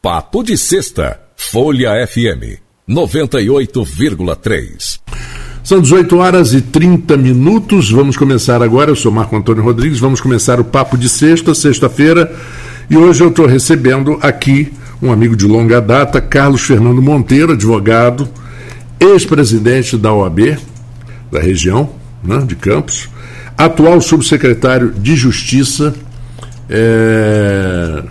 Papo de Sexta, Folha FM, 98,3. São 18 horas e 30 minutos. Vamos começar agora. Eu sou Marco Antônio Rodrigues. Vamos começar o Papo de Sexta, sexta-feira. E hoje eu estou recebendo aqui um amigo de longa data, Carlos Fernando Monteiro, advogado, ex-presidente da OAB, da região né, de Campos, atual subsecretário de Justiça. É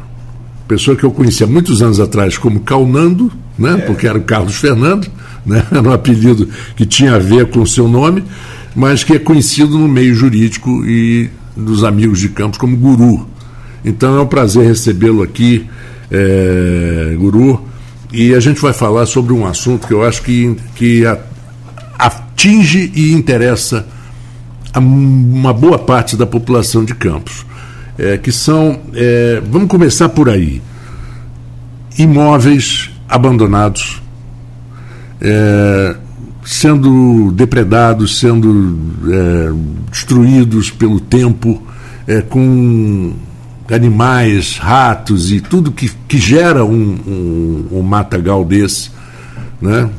pessoa que eu conhecia muitos anos atrás como Calnando, né, é. porque era o Carlos Fernando, né, era um apelido que tinha a ver com o seu nome, mas que é conhecido no meio jurídico e dos amigos de Campos como Guru. Então é um prazer recebê-lo aqui, é, Guru, e a gente vai falar sobre um assunto que eu acho que, que atinge e interessa a uma boa parte da população de Campos é, que são. É, vamos começar por aí. Imóveis abandonados, é, sendo depredados, sendo é, destruídos pelo tempo, é, com animais, ratos e tudo que, que gera um, um, um matagal desse, né?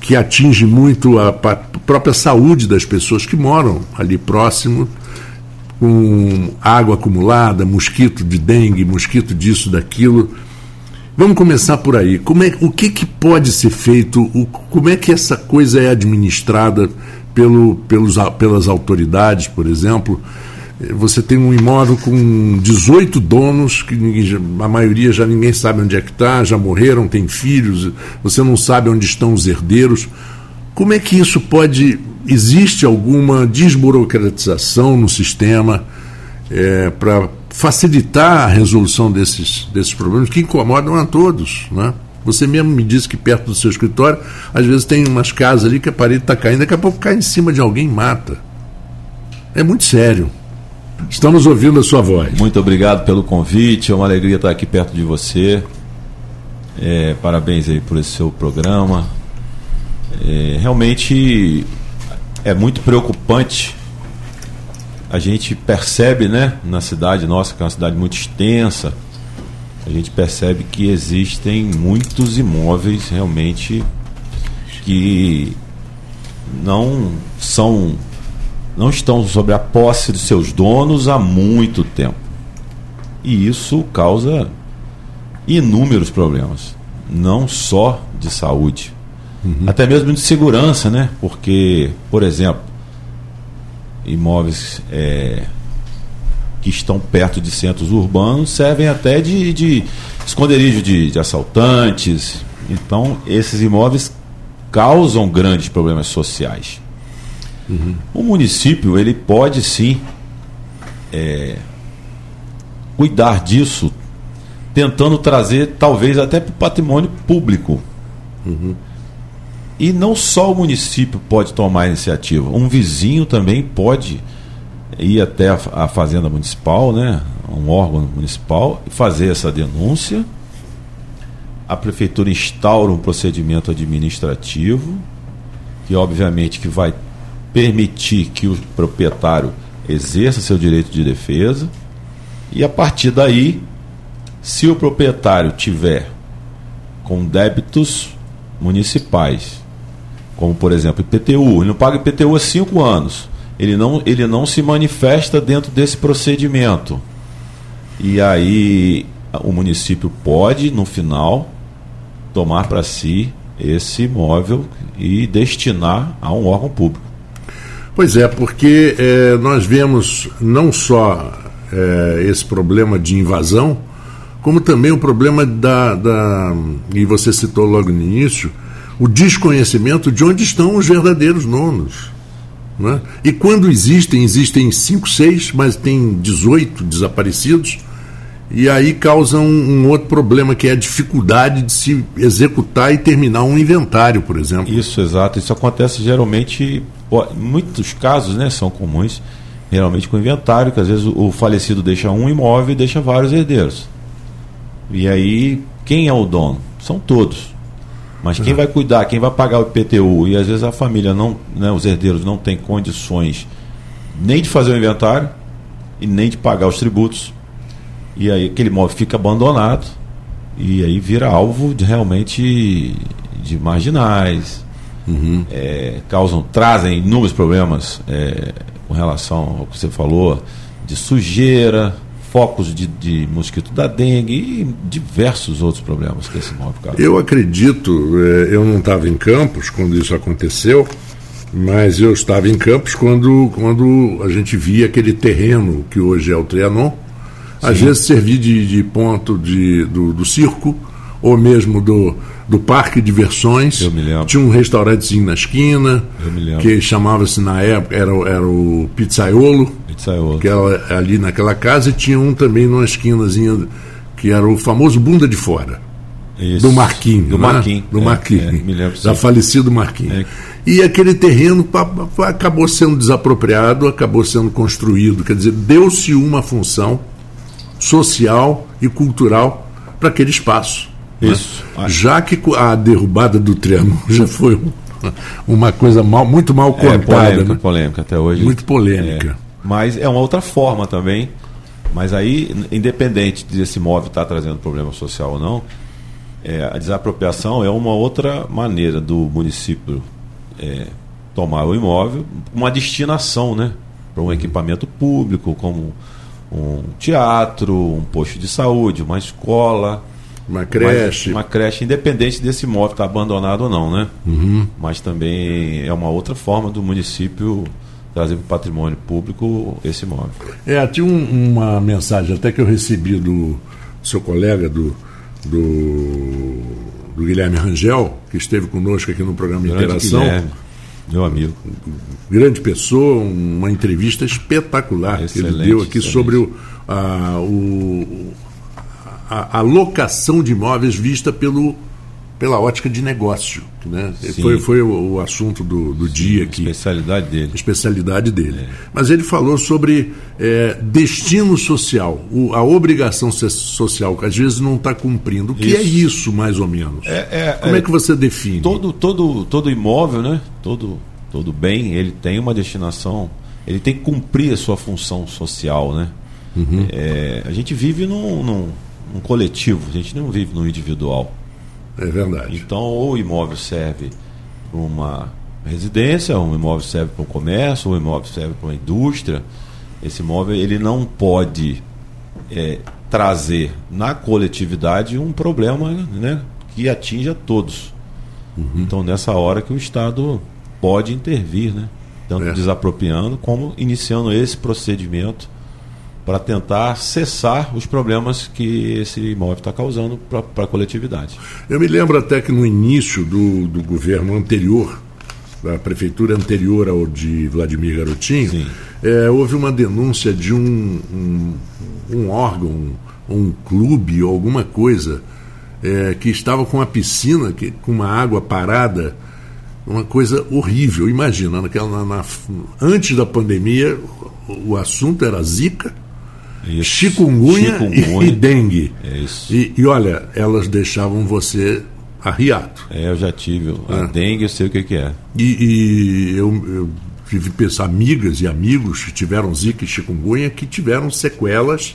que atinge muito a, a própria saúde das pessoas que moram ali próximo com água acumulada, mosquito de dengue, mosquito disso, daquilo. Vamos começar por aí. Como é, o que, que pode ser feito? O, como é que essa coisa é administrada pelo, pelos, pelas autoridades, por exemplo? Você tem um imóvel com 18 donos, que ninguém, a maioria já ninguém sabe onde é que está, já morreram, tem filhos, você não sabe onde estão os herdeiros. Como é que isso pode. Existe alguma desburocratização no sistema é, para facilitar a resolução desses, desses problemas que incomodam a todos? Né? Você mesmo me disse que perto do seu escritório, às vezes tem umas casas ali que a parede está caindo, daqui a pouco cai em cima de alguém e mata. É muito sério. Estamos ouvindo a sua voz. Muito obrigado pelo convite, é uma alegria estar aqui perto de você. É, parabéns aí por esse seu programa. É, realmente é muito preocupante. A gente percebe, né, na cidade nossa, que é uma cidade muito extensa, a gente percebe que existem muitos imóveis realmente que não são não estão sob a posse dos seus donos há muito tempo. E isso causa inúmeros problemas, não só de saúde, Uhum. Até mesmo de segurança, né? Porque, por exemplo, imóveis é, que estão perto de centros urbanos servem até de, de esconderijo de, de assaltantes. Então, esses imóveis causam grandes problemas sociais. Uhum. O município ele pode sim é, cuidar disso, tentando trazer talvez até para o patrimônio público. Uhum. E não só o município pode tomar a iniciativa, um vizinho também pode ir até a, fazenda municipal, né, um órgão municipal, e fazer essa denúncia. A prefeitura instaura um procedimento administrativo, que obviamente que vai permitir que o proprietário exerça seu direito de defesa. E a partir daí, se o proprietário tiver com débitos municipais como por exemplo IPTU, ele não paga IPTU há cinco anos, ele não, ele não se manifesta dentro desse procedimento. E aí o município pode, no final, tomar para si esse imóvel e destinar a um órgão público. Pois é, porque é, nós vemos não só é, esse problema de invasão, como também o problema da, da. E você citou logo no início, o desconhecimento de onde estão os verdadeiros nonos. Né? E quando existem, existem 5, 6, mas tem 18 desaparecidos, e aí causa um, um, outro problema, que é a dificuldade de se executar e terminar um inventário, por exemplo. Isso, exato. Isso acontece geralmente, muitos casos né, são comuns, geralmente com inventário, que às vezes o falecido deixa um imóvel e deixa vários herdeiros. E aí, quem é o dono? São todos. Mas quem vai cuidar, quem vai pagar o IPTU, e às vezes a família não, né, os herdeiros não têm condições nem de fazer o inventário e nem de pagar os tributos. E aí aquele imóvel fica abandonado e aí vira alvo de realmente de marginais, Uhum. é, causam, trazem inúmeros problemas é, com relação ao que você falou, de sujeira, focos de, de mosquito da dengue e diversos outros problemas que esse móvel causa. Eu acredito, eh, eu não estava em Campos quando isso aconteceu, mas eu estava em Campos quando, quando a gente via aquele terreno que hoje é o Trianon, às vezes servir de, de ponto de, do, do circo, ou mesmo do, do parque de diversões. Eu me lembro. Tinha um restaurantezinho na esquina, Eu me lembro. que chamava-se na época, era, o- era o Pizzaiolo, Pizzaiolo. que era ali naquela casa, e tinha um também numa esquinazinha, que era o famoso Bunda de Fora. Isso. Do Marquinhos. Do né? Marquinhos. Do é, Marquinhos. é, me lembro. Da falecido Marquinhos. É. E aquele terreno acabou sendo desapropriado, acabou sendo construído. Quer dizer, deu-se uma função social e cultural para aquele espaço. Né? Isso. Ah, Já que a derrubada do Trianon já foi um- uma coisa mal, muito mal É contada, polêmica, né? polêmica até hoje. muito polêmica. É. Mas é uma outra forma também. Mas aí, independente desse imóvel estar trazendo problema social ou não, é, a desapropriação é uma outra maneira do município é, tomar o imóvel, uma destinação, né? Para um equipamento público, como um teatro, um posto de saúde, uma escola. Uma creche. Mas uma creche, independente desse imóvel estar abandonado ou não, né? Mas também é uma outra forma do município trazer para o patrimônio público esse imóvel. É, tinha um- uma mensagem até que eu recebi do seu colega, do, do, do Guilherme Rangel, que esteve conosco aqui no programa Grande Interação. Guilherme, meu amigo. Grande pessoa, uma entrevista espetacular que ele Excelente, deu aqui excelente. sobre o, a, o- a, a locação de imóveis vista pelo, pela ótica de negócio. Né? Sim. Foi, foi o, o assunto do, do dia aqui. Especialidade dele. especialidade dele. Mas ele falou sobre é, destino social, o- a obrigação so- social, que às vezes não está cumprindo. O que é Isso. isso, mais ou menos? É, Como é que você define? todo, todo, todo imóvel, né? Todo, todo bem, ele tem uma destinação, ele tem que cumprir a sua função social, né? É, a gente vive num, num, num coletivo, a gente não vive no individual. É verdade. Então, ou o imóvel serve para uma residência, um imóvel serve para um comércio, ou um imóvel serve para uma indústria. Esse imóvel ele não pode é, trazer na coletividade um problema né, que atinja todos. Então, nessa hora que o Estado pode intervir, né? tanto É. desapropriando como iniciando esse procedimento para tentar cessar os problemas que esse imóvel está causando para a coletividade. Eu me lembro até que no início do, do governo anterior, da prefeitura anterior ao de Vladimir Garotinho, é, houve uma denúncia de um, um, um órgão, um clube ou alguma coisa é, que estava com uma piscina que, com uma água parada, uma coisa horrível. Imagina, naquela, na- na- antes da pandemia, o, o assunto era zika, Isso. chikungunya, e- Chikungunya. e dengue. É isso. E, e olha, elas deixavam você arriado. É, eu já tive. A É. dengue eu sei o que, que é. E, e eu, eu tive pessoas, amigas e amigos que tiveram zika e chikungunya que tiveram sequelas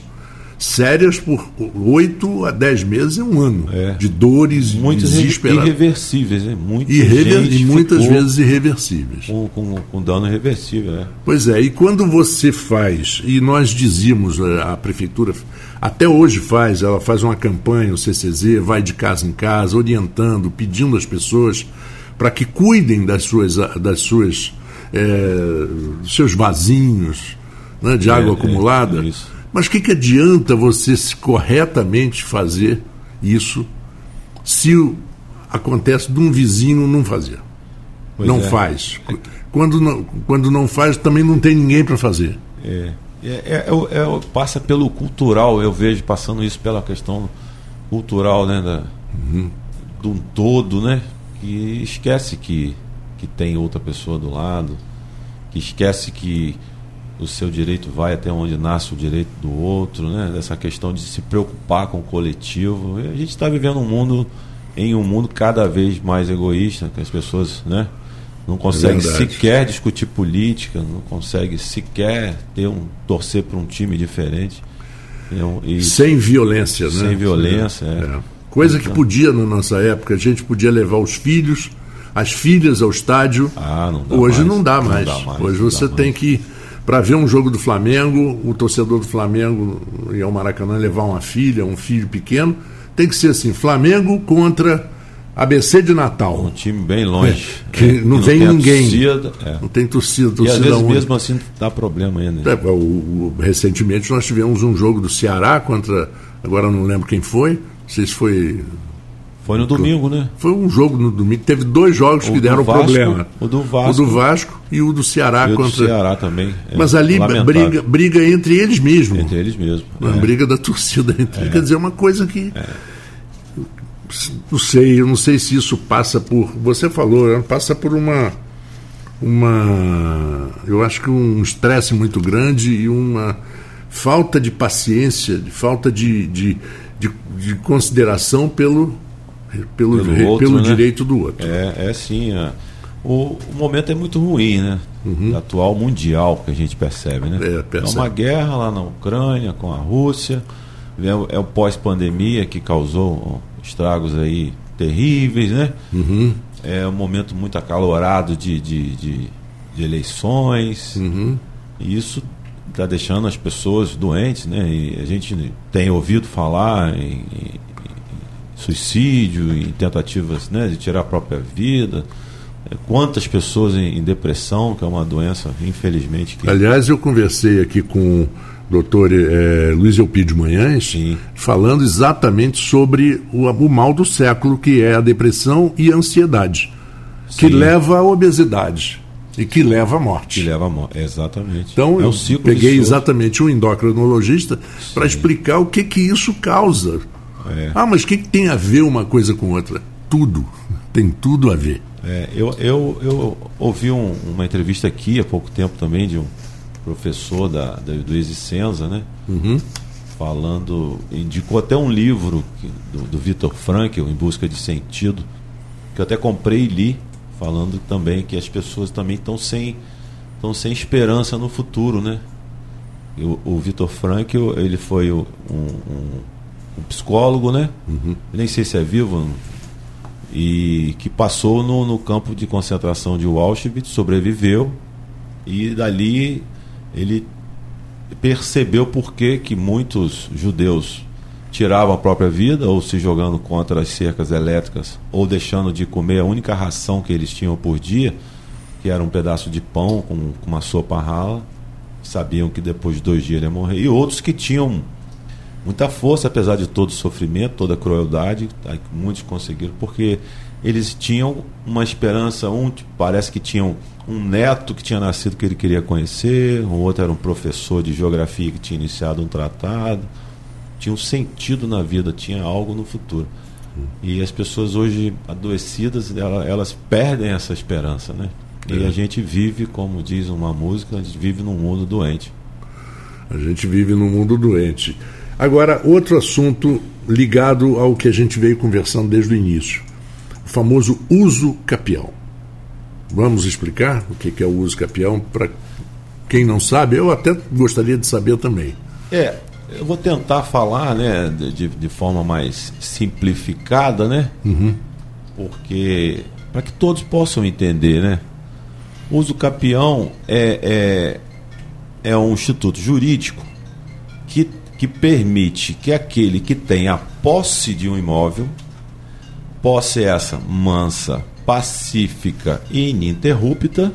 sérias por oito a dez meses e um ano. É. De dores, Muitas desesperadas. irreversíveis, né? Muita Irrever- e muitas vezes irreversíveis. com, com, com dano irreversível. né? Pois é, e quando você faz, e nós dizíamos, eh, a prefeitura até hoje faz, ela faz uma campanha, o CCZ, vai de casa em casa, orientando, pedindo às pessoas para que cuidem das suas, das suas, dos seus vasinhos né, de água é, acumulada. isso. Mas o que, que adianta você se corretamente fazer isso se o- acontece de um vizinho não fazer? Pois não é. faz. Quando não, quando não faz, também não tem ninguém para fazer. É, é, é, é- é- passa pelo cultural, eu vejo passando isso pela questão cultural, né? Da, De um todo, né? Que esquece que, que tem outra pessoa do lado, que esquece que o seu direito vai até onde nasce o direito do outro, né? Dessa questão de se preocupar com o coletivo. E A gente está vivendo um mundo em um mundo cada vez mais egoísta, que as pessoas, né? Não conseguem verdade. sequer discutir política, não consegue sequer ter um torcer para um time diferente. entendeu? E Sem violência, né? Sem violência, é. Coisa que podia na nossa época, a gente podia levar os filhos, as filhas ao estádio. Ah, não dá Hoje mais. não dá Não mais. dá mais, Hoje não você tem mais. que para ver um jogo do Flamengo, o torcedor do Flamengo ir ao Maracanã levar uma filha, um filho pequeno, tem que ser assim, Flamengo contra ABC de Natal. Um time bem longe. Que É, não que vem a ninguém. torcida, é. Não tem torcida, E às torcida vezes mesmo assim dá problema ainda. É, o- o- recentemente nós tivemos um jogo do Ceará contra. Agora não lembro quem foi. Não sei se foi. Foi no domingo, né? Foi um jogo no domingo. Teve dois jogos O que do deram Vasco, problema. o do Vasco. O do Vasco e o do Ceará E o do contra. Ceará também. É Mas ali lamentável. briga, briga entre eles mesmos. Entre eles mesmos. Uma É. briga da torcida entre. Quer dizer, uma coisa que. Não sei, eu não sei se isso passa por. Você falou, né, passa por uma. Uma. Eu acho que um estresse muito grande e uma falta de paciência, de falta de, de, de, de consideração pelo, pelo, Pelo outro, pelo né? direito do outro. É, é sim. é. O, o momento é muito ruim, né? Atual mundial que a gente percebe, né? Uhum. É, percebe. uma guerra lá na Ucrânia com a Rússia. É o, é o pós-pandemia que causou estragos aí terríveis, né? Uhum. É um momento muito acalorado de, de, de, de eleições. Uhum. E isso está deixando as pessoas doentes, né? E a gente tem ouvido falar em suicídio, em tentativas né, de tirar a própria vida. É, Quantas pessoas em, em depressão, que é uma doença, infelizmente, que Aliás, eu conversei aqui com o doutor eh, Luiz Elpidio Manhães, Sim. falando exatamente sobre o, o mal do século, que é a depressão e a ansiedade, que Sim. leva à obesidade e que leva à que morte. leva a morte. Exatamente. Então, é eu um ciclo peguei exatamente um endocrinologista para explicar o que, que isso causa. É. Ah, mas o que, que tem a ver uma coisa com outra? Tudo. Tem tudo a ver. É, eu, eu, eu ouvi um- uma entrevista aqui há pouco tempo também de um professor da, da, do Existenza, né? Falando, indicou até um livro do, do Victor Frankl, Em Busca de Sentido, que eu até comprei e li, falando também que as pessoas também estão sem, sem esperança no futuro, né? E o, Victor Frankl, ele foi um, um- um psicólogo, né? Nem sei se é vivo, e que passou no, no campo de concentração de Auschwitz, sobreviveu e dali ele percebeu por que, que muitos judeus tiravam a própria vida ou se jogando contra as cercas elétricas ou deixando de comer. A única ração que eles tinham por dia, que era um pedaço de pão com, com uma sopa rala, sabiam que depois de dois dias ele ia morrer, e outros que tinham muita força, apesar de todo o sofrimento, toda a crueldade, muitos conseguiram, porque eles tinham uma esperança, um parece que tinham um neto que tinha nascido que ele queria conhecer, o outro era um professor de geografia que tinha iniciado um tratado, tinha um sentido na vida, tinha algo no futuro. E as pessoas hoje adoecidas, ela- elas perdem essa esperança, né? E É. a gente vive, como diz uma música, a gente vive num mundo doente. A gente vive num mundo doente. Agora, outro assunto ligado ao que a gente veio conversando desde o início: o famoso uso capião. Vamos explicar o que é o uso capião para quem não sabe? Eu até gostaria de saber também. É, eu vou tentar falar, né, de, de- forma mais simplificada, né? Porque para que todos possam entender, né? O uso capião é, é, é um instituto jurídico que, que permite que aquele que tem a posse de um imóvel, posse essa mansa, pacífica e ininterrupta,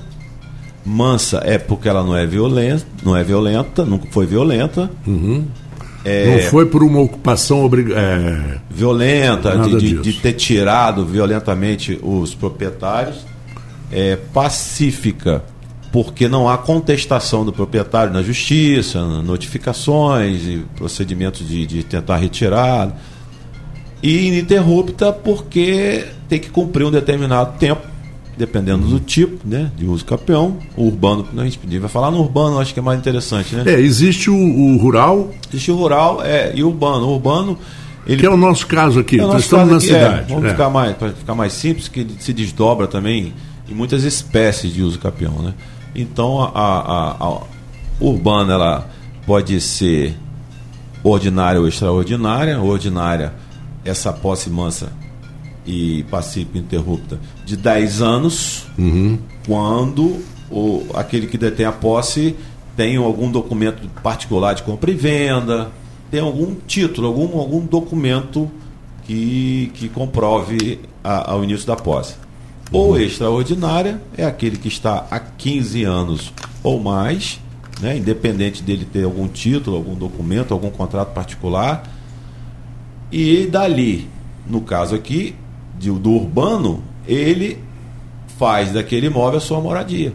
mansa é porque ela não é violenta, não é violenta, nunca foi violenta, Não foi por uma ocupação obrigada. violenta, Nada de, de- de ter tirado violentamente os proprietários, é pacífica, porque não há contestação do proprietário na justiça, notificações e procedimentos de, de tentar retirar. E ininterrupta porque tem que cumprir um determinado tempo, dependendo do tipo né, de uso capião. O urbano, a gente vai falar no urbano, acho que é mais interessante, né? É, existe o, o rural, Existe o rural é, e o urbano. O urbano, ele que é o nosso caso aqui. é Nós estamos caso na aqui, é, cidade. vamos é. ficar mais para ficar mais simples que se desdobra também em muitas espécies de uso capião, né? Então a, a, a- urbana ela pode ser ordinária ou extraordinária. Ordinária essa posse mansa e pacífica interrupta de 10 anos, Uhum. quando o, aquele que detém a posse tem algum documento particular de compra e venda, tem algum título, algum, algum documento que, que comprove a, ao início da posse. Ou extraordinária é aquele que está há 15 anos ou mais, né, independente dele ter algum título, algum documento, algum contrato particular. E dali, no caso aqui, de, do urbano, ele faz daquele imóvel a sua moradia.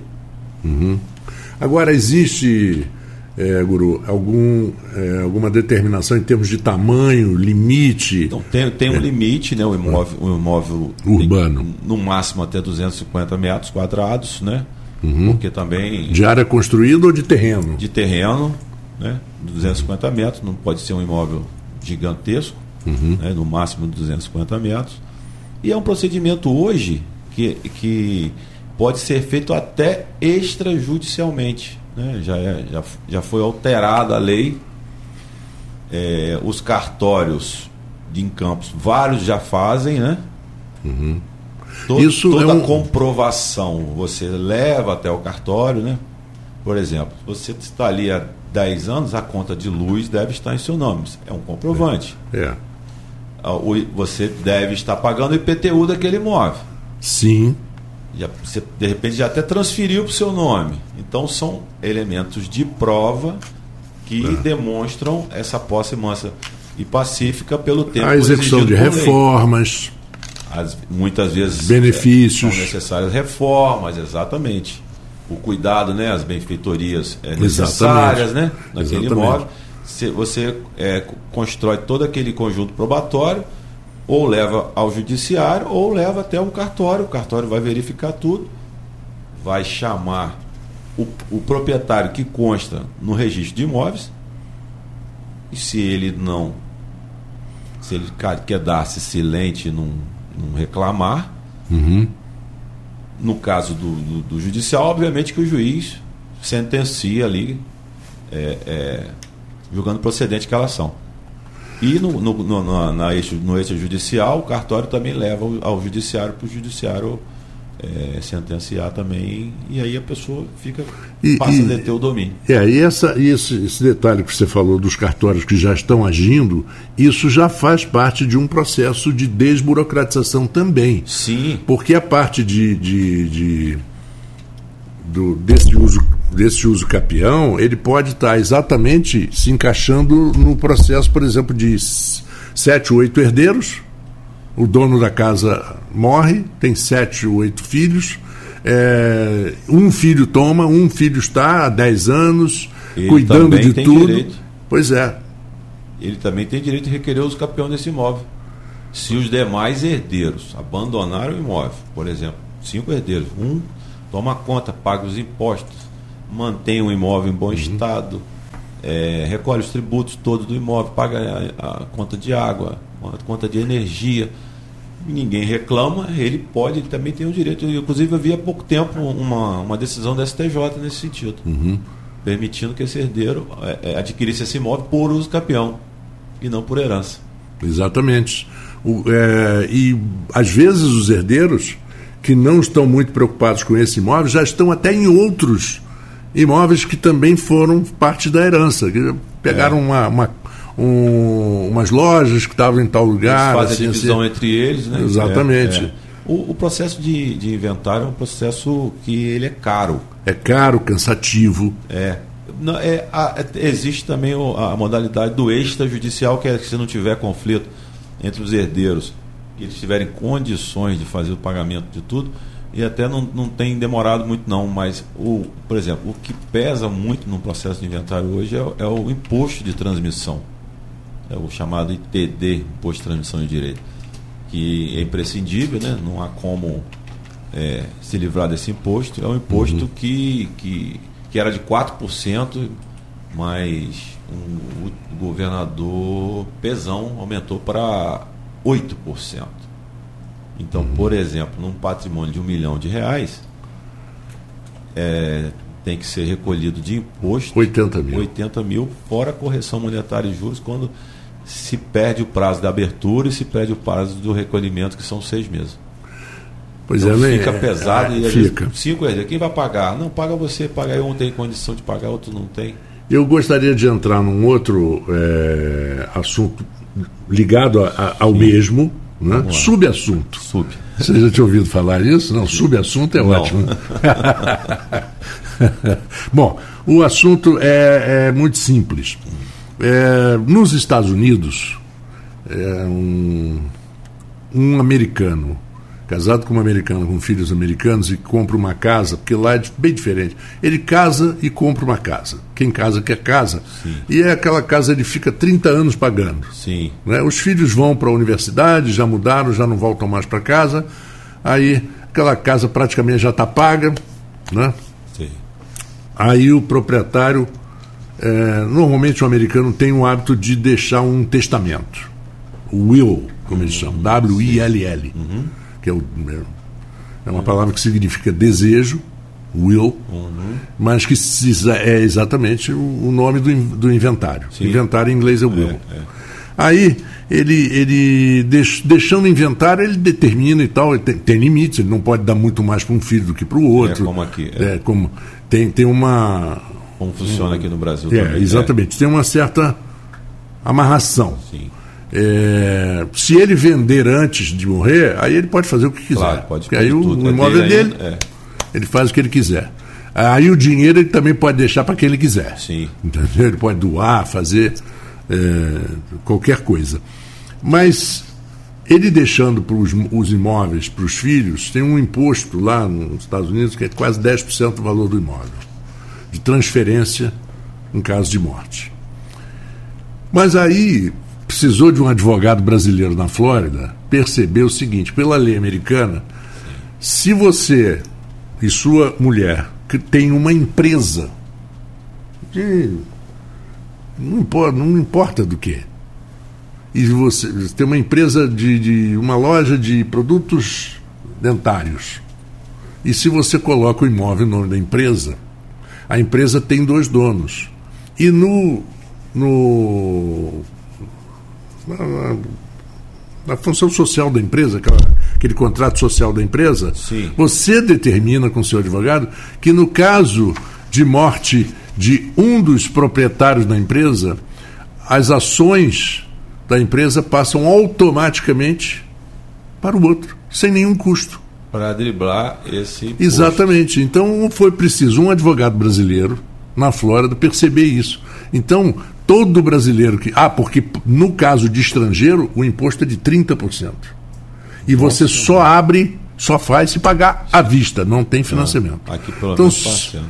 Agora, existe, é, Guru, algum, é, alguma determinação em termos de tamanho, limite? Então tem, tem um limite, né? O imóvel, o imóvel tem, Urbano. no máximo até 250 metros quadrados, né? Porque também De área construída ou de terreno? de terreno, né? 250 metros, não pode ser um imóvel gigantesco, né? no máximo 250 metros. E é um procedimento hoje que, que pode ser feito até extrajudicialmente. Né? Já, é, já, já foi alterada a lei. É, os cartórios de em campos, vários já fazem, né? To- Isso toda é um- comprovação você leva até o cartório, né? Por exemplo, você está ali há 10 anos, a conta de luz deve estar em seu nome. É um comprovante. É. Ah, o I- Você deve estar pagando o IPTU daquele imóvel. Sim. Já, você, de repente já até transferiu para o seu nome. Então são elementos de prova que É. demonstram essa posse mansa e pacífica pelo tempo A execução de reformas. As- muitas vezes Benefícios. é, são necessárias reformas, exatamente. O cuidado, né, as benfeitorias é, necessárias, né, naquele Exatamente. imóvel. Se você é, co- constrói todo aquele conjunto probatório, ou leva ao judiciário, ou leva até um cartório. O cartório vai verificar tudo, vai chamar o, o proprietário que consta no registro de imóveis, e se ele não se ele quedar-se silente e não, não reclamar, no caso do, do, do judicial, obviamente que o juiz sentencia ali, é, é, julgando procedente aquela ação. E no, no, no, na, eixo, no eixo judicial, o cartório também leva ao, ao judiciário para o judiciário é, sentenciar também, e aí a pessoa fica E- passa e- a deter o domínio. É, e essa, e esse, esse detalhe que você falou dos cartórios que já estão agindo, isso já faz parte de um processo de desburocratização também. Sim, Porque a parte de, de, de- do, desse, uso, desse uso capião, ele pode estar exatamente se encaixando no processo, por exemplo, de sete ou oito herdeiros. O dono da casa morre, tem sete ou oito filhos. é, um filho toma, um filho está há 10 anos, Ele cuidando de tudo. direito. Pois é. ele também tem direito de requerer o uso capião desse imóvel. Se os demais herdeiros abandonaram o imóvel, por exemplo, cinco herdeiros, um toma conta, paga os impostos, mantém o imóvel em bom estado, é, recolhe os tributos todos do imóvel, paga a, a conta de água, a conta de energia. Ninguém reclama, ele pode, ele também tem o direito. Inclusive, vi há pouco tempo uma, uma decisão da STJ nesse sentido, permitindo que esse herdeiro é, é, adquirisse esse imóvel por uso capião e não por herança. Exatamente. O- é, e às vezes os herdeiros que não estão muito preocupados com esse imóvel já estão até em outros imóveis que também foram parte da herança. que Pegaram uma, uma- um- umas lojas que estavam em tal Eles lugar. fazem assim, a divisão assim. entre eles, né? Exatamente. É, é. O, o processo de, de inventário é um processo que ele é caro. É caro, cansativo. É. Não, é, a- é- existe também a modalidade do extrajudicial, que é que se não tiver conflito entre os herdeiros, que eles tiverem condições de fazer o pagamento de tudo, e até não, não tem demorado muito não, mas, o, por exemplo, o que pesa muito no processo de inventário hoje é, o- é o imposto de transmissão. É o chamado ITD, Imposto de Transmissão de Direito, que é imprescindível, né? não há como é, se livrar desse imposto. É um imposto que, que, que era de 4%, mas o, o governador Pezão aumentou para 8%. Então, por exemplo, num patrimônio de um milhão de reais, é, tem que ser recolhido de imposto 80 mil. 80 mil, fora correção monetária e juros, quando se perde o prazo da abertura e se perde o prazo do recolhimento, que são seis meses. Pois então é, fica é, pesado é, e fica. vezes cinco vezes. Quem vai pagar? Não, paga você, paga aí, um tem condição de pagar, outro não tem. Eu gostaria de entrar num outro é, assunto ligado a, a, ao Sim. mesmo, né? subassunto. Sub. Você já tinha ouvido falar isso? Não, subassunto é não. ótimo. Bom, o assunto é, é muito simples. É, nos Estados Unidos, é, um, um americano casado com uma americana, com filhos americanos e compra uma casa, porque lá é bem diferente. Ele casa e compra uma casa. Quem casa quer casa. Sim. E é aquela casa ele fica 30 anos pagando. Sim. Né? Os filhos vão para a universidade, já mudaram, já não voltam mais para casa. Aí aquela casa praticamente já está paga. Né? Sim. Aí o proprietário, é, normalmente o americano tem o hábito de deixar um testamento. Will, como eles chamam, W-I-L-L. Uhum que é, o, é uma palavra que significa desejo, will, uhum. mas que é exatamente o nome do, do inventário. Sim. Inventário em inglês é will. É, é. Aí, ele, ele deix, deixando o inventário, ele determina e tal, tem, tem, limites, ele não pode dar muito mais para um filho do que para o outro. É como aqui. É. é. como, tem, tem uma. Como funciona aqui no Brasil é, também. Exatamente, tem uma certa amarração. Sim. É, se ele vender antes de morrer, aí ele pode fazer o que quiser. Claro, pode Porque aí o, o imóvel dele, é. ele faz o que ele quiser. Aí o dinheiro ele também pode deixar para quem ele quiser. Sim. Entendeu? Ele pode doar, fazer é, qualquer coisa. Mas ele deixando para os imóveis para os filhos, tem um imposto lá nos Estados Unidos que é quase 10% do valor do imóvel, de transferência em caso de morte. Mas aí precisou de um advogado brasileiro na Flórida perceber o seguinte: pela lei americana, se você e sua mulher que tem uma empresa de, não importa, não importa do que e você tem uma empresa de, de uma loja de produtos dentários e se você coloca o imóvel no nome da empresa, a empresa tem dois donos e no no na, na função social da empresa, aquela, aquele contrato social da empresa, Sim. você determina com seu advogado que no caso de morte de um dos proprietários da empresa, as ações da empresa passam automaticamente para o outro, sem nenhum custo. Para driblar esse. Exatamente. Então foi preciso um advogado brasileiro na Flórida perceber isso. Então, todo brasileiro que. Ah, porque no caso de estrangeiro, o imposto é de 30%. E você Nossa, só abre, só faz se pagar à vista, não tem financiamento. Aqui então,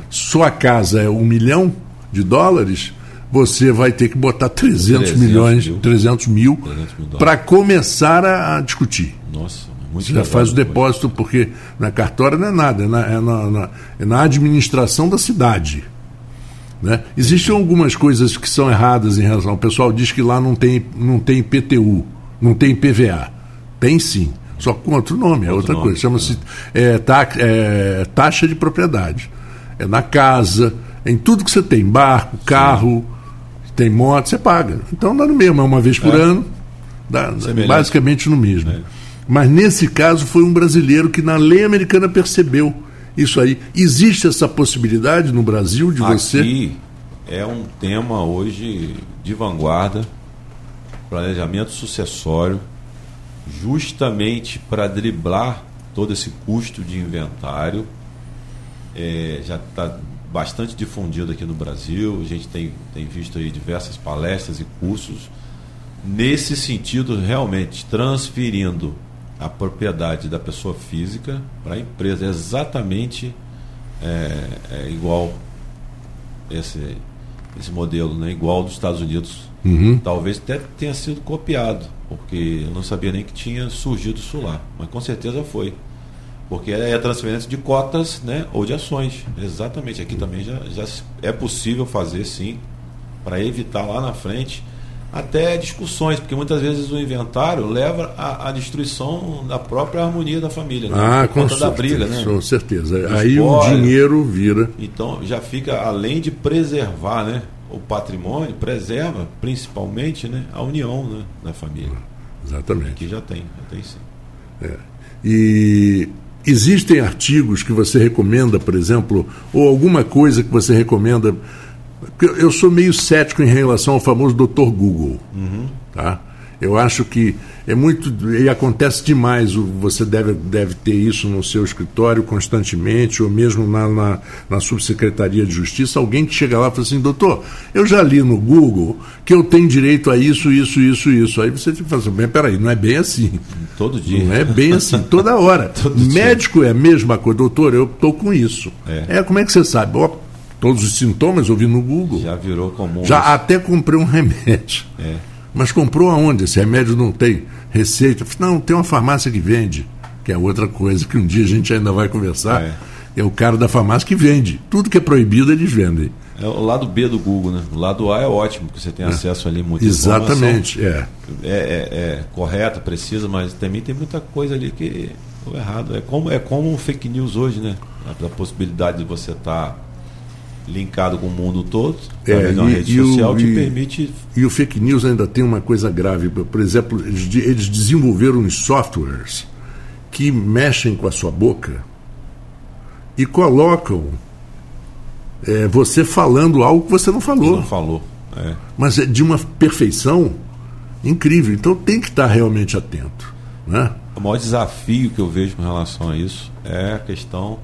sua casa é um milhão de dólares, você vai ter que botar 300, 300 milhões, mil. 300 mil, mil para começar a, a, discutir. Nossa, muito Você já faz o depósito, porque na cartória não é nada, é na, é na, na, é na administração da cidade. Né? Existem algumas coisas que são erradas em relação. O pessoal diz que lá não tem, não tem PTU, não tem PVA. Tem sim, só com outro nome, é outra nome, coisa. Chama-se é, ta, é, taxa de propriedade. É na casa, em tudo que você tem, barco, carro, sim. tem moto, você paga. Então dá no mesmo, é uma vez por é. ano, dá, basicamente no mesmo. É. Mas nesse caso foi um brasileiro que na lei americana percebeu isso aí. Existe essa possibilidade no Brasil de você. Aqui é um tema hoje de vanguarda, planejamento sucessório, justamente para driblar todo esse custo de inventário. É, já está bastante difundido aqui no Brasil, a gente tem, tem visto aí diversas palestras e cursos nesse sentido, realmente transferindo a propriedade da pessoa física para a empresa. É exatamente é, é igual esse, esse modelo, né? igual dos Estados Unidos. Uhum. Talvez até tenha sido copiado, porque eu não sabia nem que tinha surgido isso lá, mas com certeza foi. Porque é a transferência de cotas né, ou de ações. Exatamente. Aqui também já, já é possível fazer sim, para evitar lá na frente até discussões, porque muitas vezes o inventário leva à, à destruição da própria harmonia da família, né? ah, Por conta da briga, né? Com certeza. Aí o dinheiro vira. Então já fica, além de preservar né, o patrimônio preserva principalmente né, a união né, da família. Exatamente. Aqui já tem, já tem sim. É. E existem artigos que você recomenda, por exemplo, ou alguma coisa que você recomenda? Eu sou meio cético em relação ao famoso Dr. Google. Uhum. Tá? Eu acho que é muito. E acontece demais. Você deve, deve ter isso no seu escritório constantemente, ou mesmo na, na, na, subsecretaria de Justiça, alguém que chega lá e fala assim, doutor, eu já li no Google que eu tenho direito a isso, isso, isso, isso. Aí você falar assim, bem, peraí, não é bem assim. Todo dia. Não é bem assim, toda hora. Médico dia. é a mesma coisa, doutor, eu estou com isso. É. é, como é que você sabe? Todos os sintomas eu vi no Google. Já virou comum. Já isso. até comprei um remédio. É. Mas comprou aonde? Esse remédio não tem receita. Não, tem uma farmácia que vende, que é outra coisa que um dia a gente ainda vai conversar. É, é o cara da farmácia que vende. Tudo que é proibido eles vendem. É o lado B do Google, né? O lado A é ótimo, porque você tem é. acesso ali muito Exatamente, é. É, é, é correta, precisa, mas também tem muita coisa ali que é errado. É como, é como fake news hoje, né? A, a possibilidade de você estar tá linkado com o mundo todo, é, na rede social, o, te e, permite. E o fake news ainda tem uma coisa grave. Por exemplo, eles, eles desenvolveram uns softwares que mexem com a sua boca e colocam é, você falando algo que você não falou. Não falou. É. Mas é de uma perfeição incrível. Então tem que estar realmente atento. Né? O maior desafio que eu vejo com relação a isso é a questão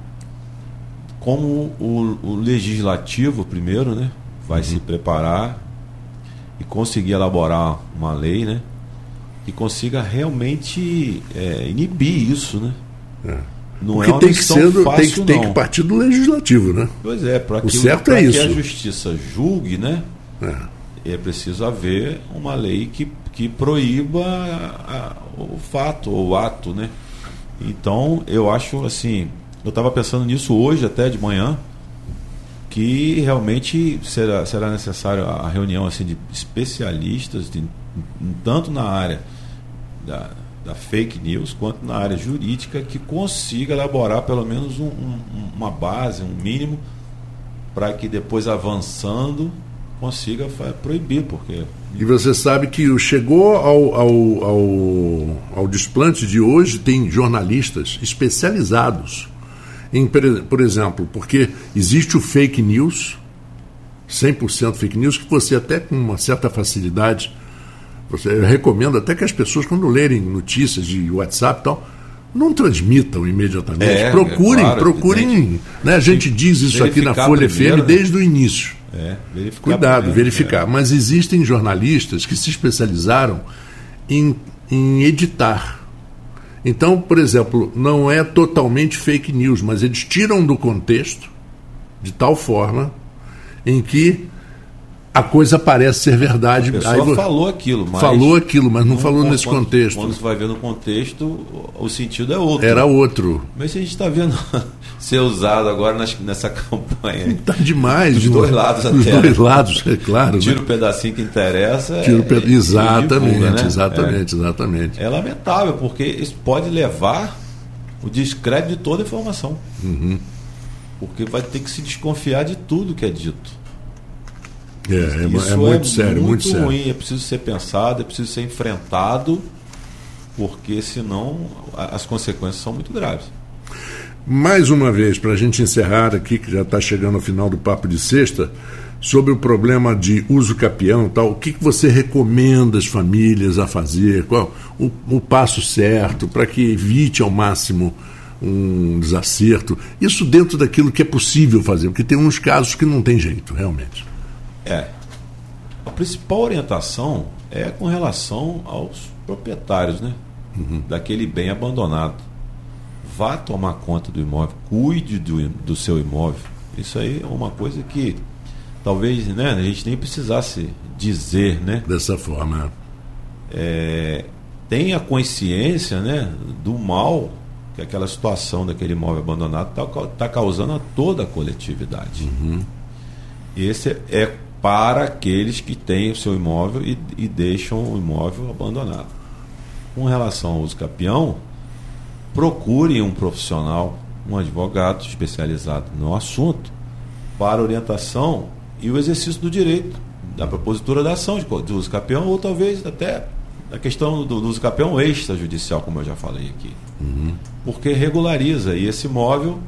como o, o legislativo, primeiro, né, vai uhum. se preparar e conseguir elaborar uma lei, né, que consiga realmente é, inibir isso, né? É. Não Porque é uma tem que ser fácil, tem, tem que partir do legislativo, né? Pois é, para que, certo é que isso. a justiça julgue, né? É. é preciso haver uma lei que, que proíba a, a, o fato ou o ato, né? Então, eu acho assim, eu estava pensando nisso hoje, até de manhã, que realmente será, será necessário a reunião assim, de especialistas, de, tanto na área da, da, fake news quanto na área jurídica, que consiga elaborar pelo menos um, um, uma base, um mínimo, para que depois avançando consiga proibir, porque. E você sabe que chegou ao, ao, ao, ao desplante de hoje, tem jornalistas especializados em, por exemplo, porque existe o fake news, 100% fake news, que você até com uma certa facilidade, você recomenda até que as pessoas, quando lerem notícias de WhatsApp e tal, não transmitam imediatamente. É, procurem, é claro, procurem. Né? A gente diz isso aqui na Folha primeiro, FM né? desde o início. É, verificar Cuidado, primeiro, verificar. É. Mas existem jornalistas que se especializaram em, em editar então, por exemplo, não é totalmente fake news, mas eles tiram do contexto de tal forma em que a coisa parece ser verdade. A pessoa Aí, falou aquilo, mas. Falou aquilo, mas não, não falou nesse quando, contexto. Quando você vai ver no contexto, o sentido é outro. Era outro. Mas a gente está vendo ser usado agora nas, nessa campanha. Está demais. Dos de dois lados até. Dos dois lados, é claro. Tira né? o pedacinho que interessa. Tira o pe... exatamente, divulga, né? exatamente, é. exatamente. É lamentável, porque isso pode levar o descrédito de toda a informação. Uhum. Porque vai ter que se desconfiar de tudo que é dito. É, é, Isso é muito é sério, muito, muito ruim, sério. é preciso ser pensado, é preciso ser enfrentado, porque senão as consequências são muito graves. Mais uma vez, para a gente encerrar aqui, que já está chegando ao final do papo de sexta, sobre o problema de uso capião tal, o que, que você recomenda as famílias a fazer? Qual o, o passo certo para que evite ao máximo um desacerto? Isso dentro daquilo que é possível fazer, porque tem uns casos que não tem jeito, realmente. É. A principal orientação é com relação aos proprietários, né? Uhum. Daquele bem abandonado. Vá tomar conta do imóvel, cuide do, do seu imóvel. Isso aí é uma coisa que talvez né, a gente nem precisasse dizer, né? Dessa forma. É, tenha consciência né, do mal que aquela situação daquele imóvel abandonado está tá causando a toda a coletividade. Uhum. Esse é para aqueles que têm o seu imóvel e, e deixam o imóvel abandonado. Com relação ao uso capião, procure um profissional, um advogado especializado no assunto, para orientação e o exercício do direito da propositura da ação de, de uso capião, ou talvez até a questão do, do uso capião extrajudicial, como eu já falei aqui. Uhum. Porque regulariza, e esse imóvel,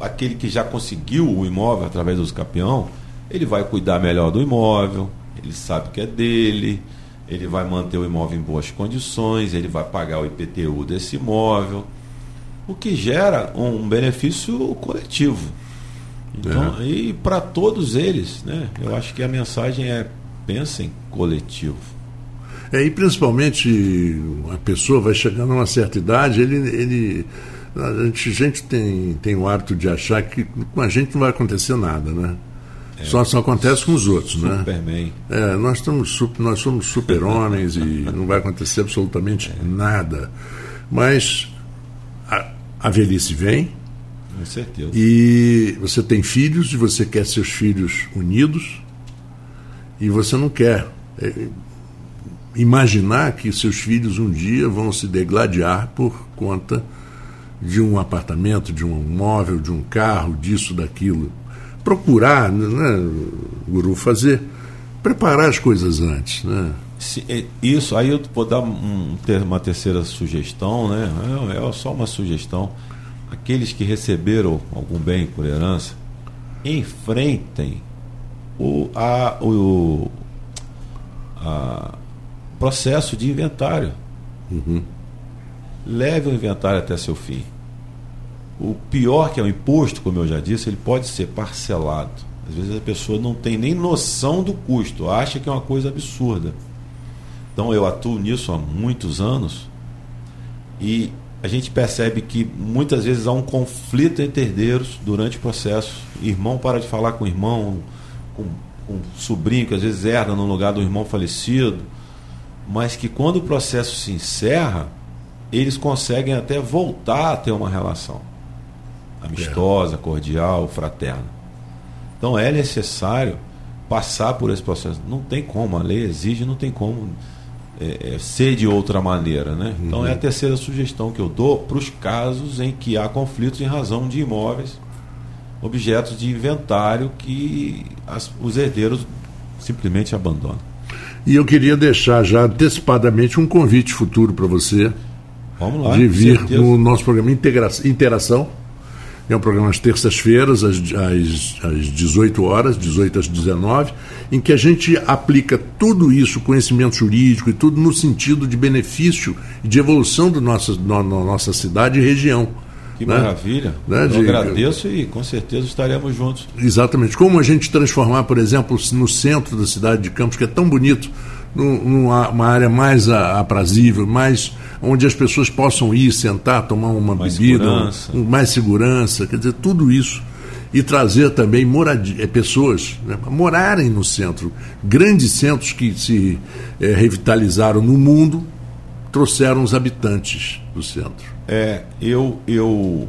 aquele que já conseguiu o imóvel através do uso capião, ele vai cuidar melhor do imóvel, ele sabe que é dele, ele vai manter o imóvel em boas condições, ele vai pagar o IPTU desse imóvel, o que gera um benefício coletivo. Então, é. e para todos eles, né? Eu acho que a mensagem é pensem coletivo. É, e principalmente a pessoa vai chegando a uma certa idade, ele, ele a gente, a gente tem, tem o hábito de achar que com a gente não vai acontecer nada, né? É, só, só acontece com os outros, Superman. né? Superman. É, nós, estamos, nós somos super-homens e não vai acontecer absolutamente é. nada. Mas a, a velhice vem. Com certeza. E você tem filhos e você quer seus filhos unidos e você não quer é, imaginar que seus filhos um dia vão se degladiar por conta de um apartamento, de um móvel, de um carro, disso, daquilo procurar, né, Guru, fazer, preparar as coisas antes, né? É, isso, aí eu vou dar um, uma terceira sugestão, né? É, é só uma sugestão. Aqueles que receberam algum bem por herança, enfrentem o, a, o a processo de inventário. Uhum. Leve o inventário até seu fim. O pior que é o imposto, como eu já disse, ele pode ser parcelado. Às vezes a pessoa não tem nem noção do custo, acha que é uma coisa absurda. Então eu atuo nisso há muitos anos e a gente percebe que muitas vezes há um conflito entre herdeiros durante o processo. Irmão para de falar com o irmão, com, com o sobrinho que às vezes herda no lugar do irmão falecido, mas que quando o processo se encerra, eles conseguem até voltar a ter uma relação amistosa, cordial, fraterna. Então é necessário passar por esse processo. Não tem como, a lei exige, não tem como é, é, ser de outra maneira. Né? Então é a uhum. terceira sugestão que eu dou para os casos em que há conflitos em razão de imóveis, objetos de inventário que as, os herdeiros simplesmente abandonam. E eu queria deixar já antecipadamente um convite futuro para você Vamos lá, de vir no nosso programa Interação é um programa às terças-feiras, às, às, às 18 horas, 18 às 19, em que a gente aplica tudo isso, conhecimento jurídico e tudo no sentido de benefício e de evolução da nossa, da nossa cidade e região. Que né? maravilha. Né? Eu de, agradeço e com certeza estaremos juntos. Exatamente. Como a gente transformar, por exemplo, no centro da cidade de Campos, que é tão bonito, numa área mais aprazível, mais onde as pessoas possam ir, sentar, tomar uma mais bebida, segurança. Um, mais segurança, quer dizer, tudo isso. E trazer também moradia, é, pessoas né, morarem no centro. Grandes centros que se é, revitalizaram no mundo trouxeram os habitantes do centro. É, eu, eu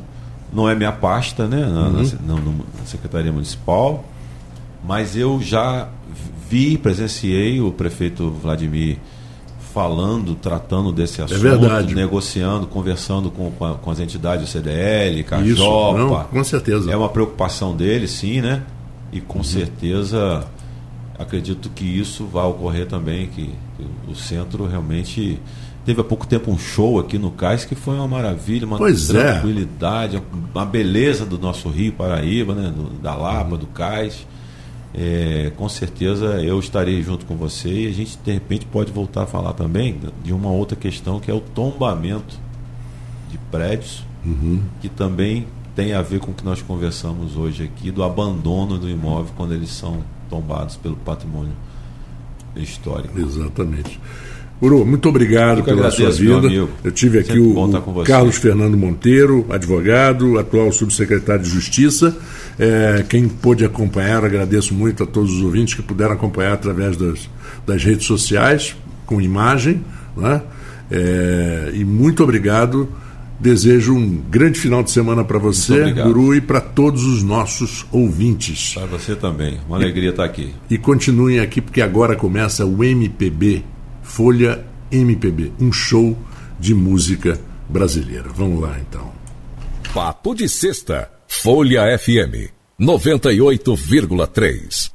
não é minha pasta, né, na, uhum. na, na, na Secretaria Municipal, mas eu já vi, presenciei o prefeito Vladimir falando, tratando desse é assunto, é negociando, conversando com, com, a, com, as entidades do CDL, Cajopa. com certeza. É uma preocupação dele, sim, né? E com uhum. certeza acredito que isso vai ocorrer também, que, que, o centro realmente teve há pouco tempo um show aqui no Cais que foi uma maravilha, uma pois é. tranquilidade, é. uma beleza do nosso Rio Paraíba, né? Do, da Lapa, uhum. do Cais. É, com certeza eu estarei junto com você e a gente de repente pode voltar a falar também de uma outra questão que é o tombamento de prédios, uhum. que também tem a ver com o que nós conversamos hoje aqui, do abandono do imóvel quando eles são tombados pelo patrimônio histórico. Exatamente. Uru, muito obrigado pela agradeço, sua vida. Eu tive aqui o, o Carlos Fernando Monteiro, advogado, atual subsecretário de Justiça. É, quem pôde acompanhar, agradeço muito a todos os ouvintes que puderam acompanhar através das, das redes sociais, com imagem. Né? É, e muito obrigado. Desejo um grande final de semana para você, Guru, e para todos os nossos ouvintes. Para você também. Uma alegria estar aqui. E continuem aqui, porque agora começa o MPB Folha MPB, um show de música brasileira. Vamos lá então. Papo de Sexta, Folha FM 98,3.